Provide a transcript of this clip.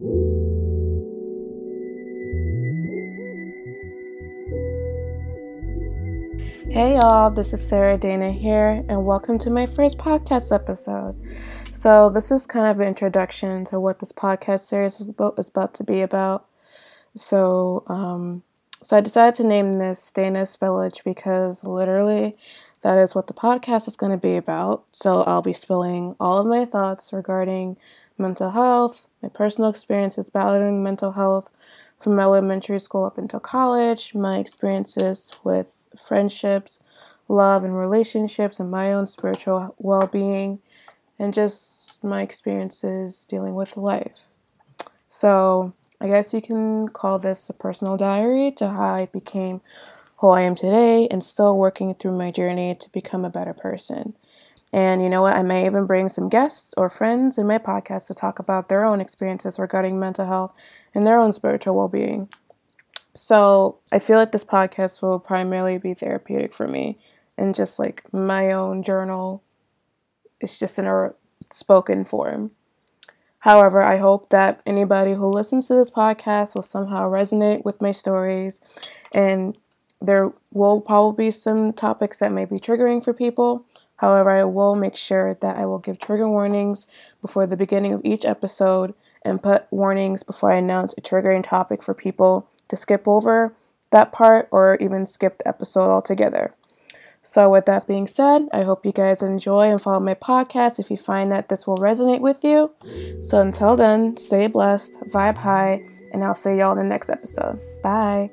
Hey y'all, this is Sarah Dana here, and welcome to my first podcast episode. So, this is kind of an introduction to what this podcast series is about, is about to be about. So, um, so I decided to name this Dana's Spillage because literally that is what the podcast is going to be about. So, I'll be spilling all of my thoughts regarding mental health, my personal experiences battling mental health from elementary school up until college, my experiences with friendships, love, and relationships, and my own spiritual well being, and just my experiences dealing with life. So, I guess you can call this a personal diary to how I became who I am today and still working through my journey to become a better person. And you know what? I may even bring some guests or friends in my podcast to talk about their own experiences regarding mental health and their own spiritual well being. So I feel like this podcast will primarily be therapeutic for me and just like my own journal. It's just in a spoken form. However, I hope that anybody who listens to this podcast will somehow resonate with my stories and there will probably be some topics that may be triggering for people. However, I will make sure that I will give trigger warnings before the beginning of each episode and put warnings before I announce a triggering topic for people to skip over that part or even skip the episode altogether. So, with that being said, I hope you guys enjoy and follow my podcast if you find that this will resonate with you. So, until then, stay blessed, vibe high, and I'll see y'all in the next episode. Bye.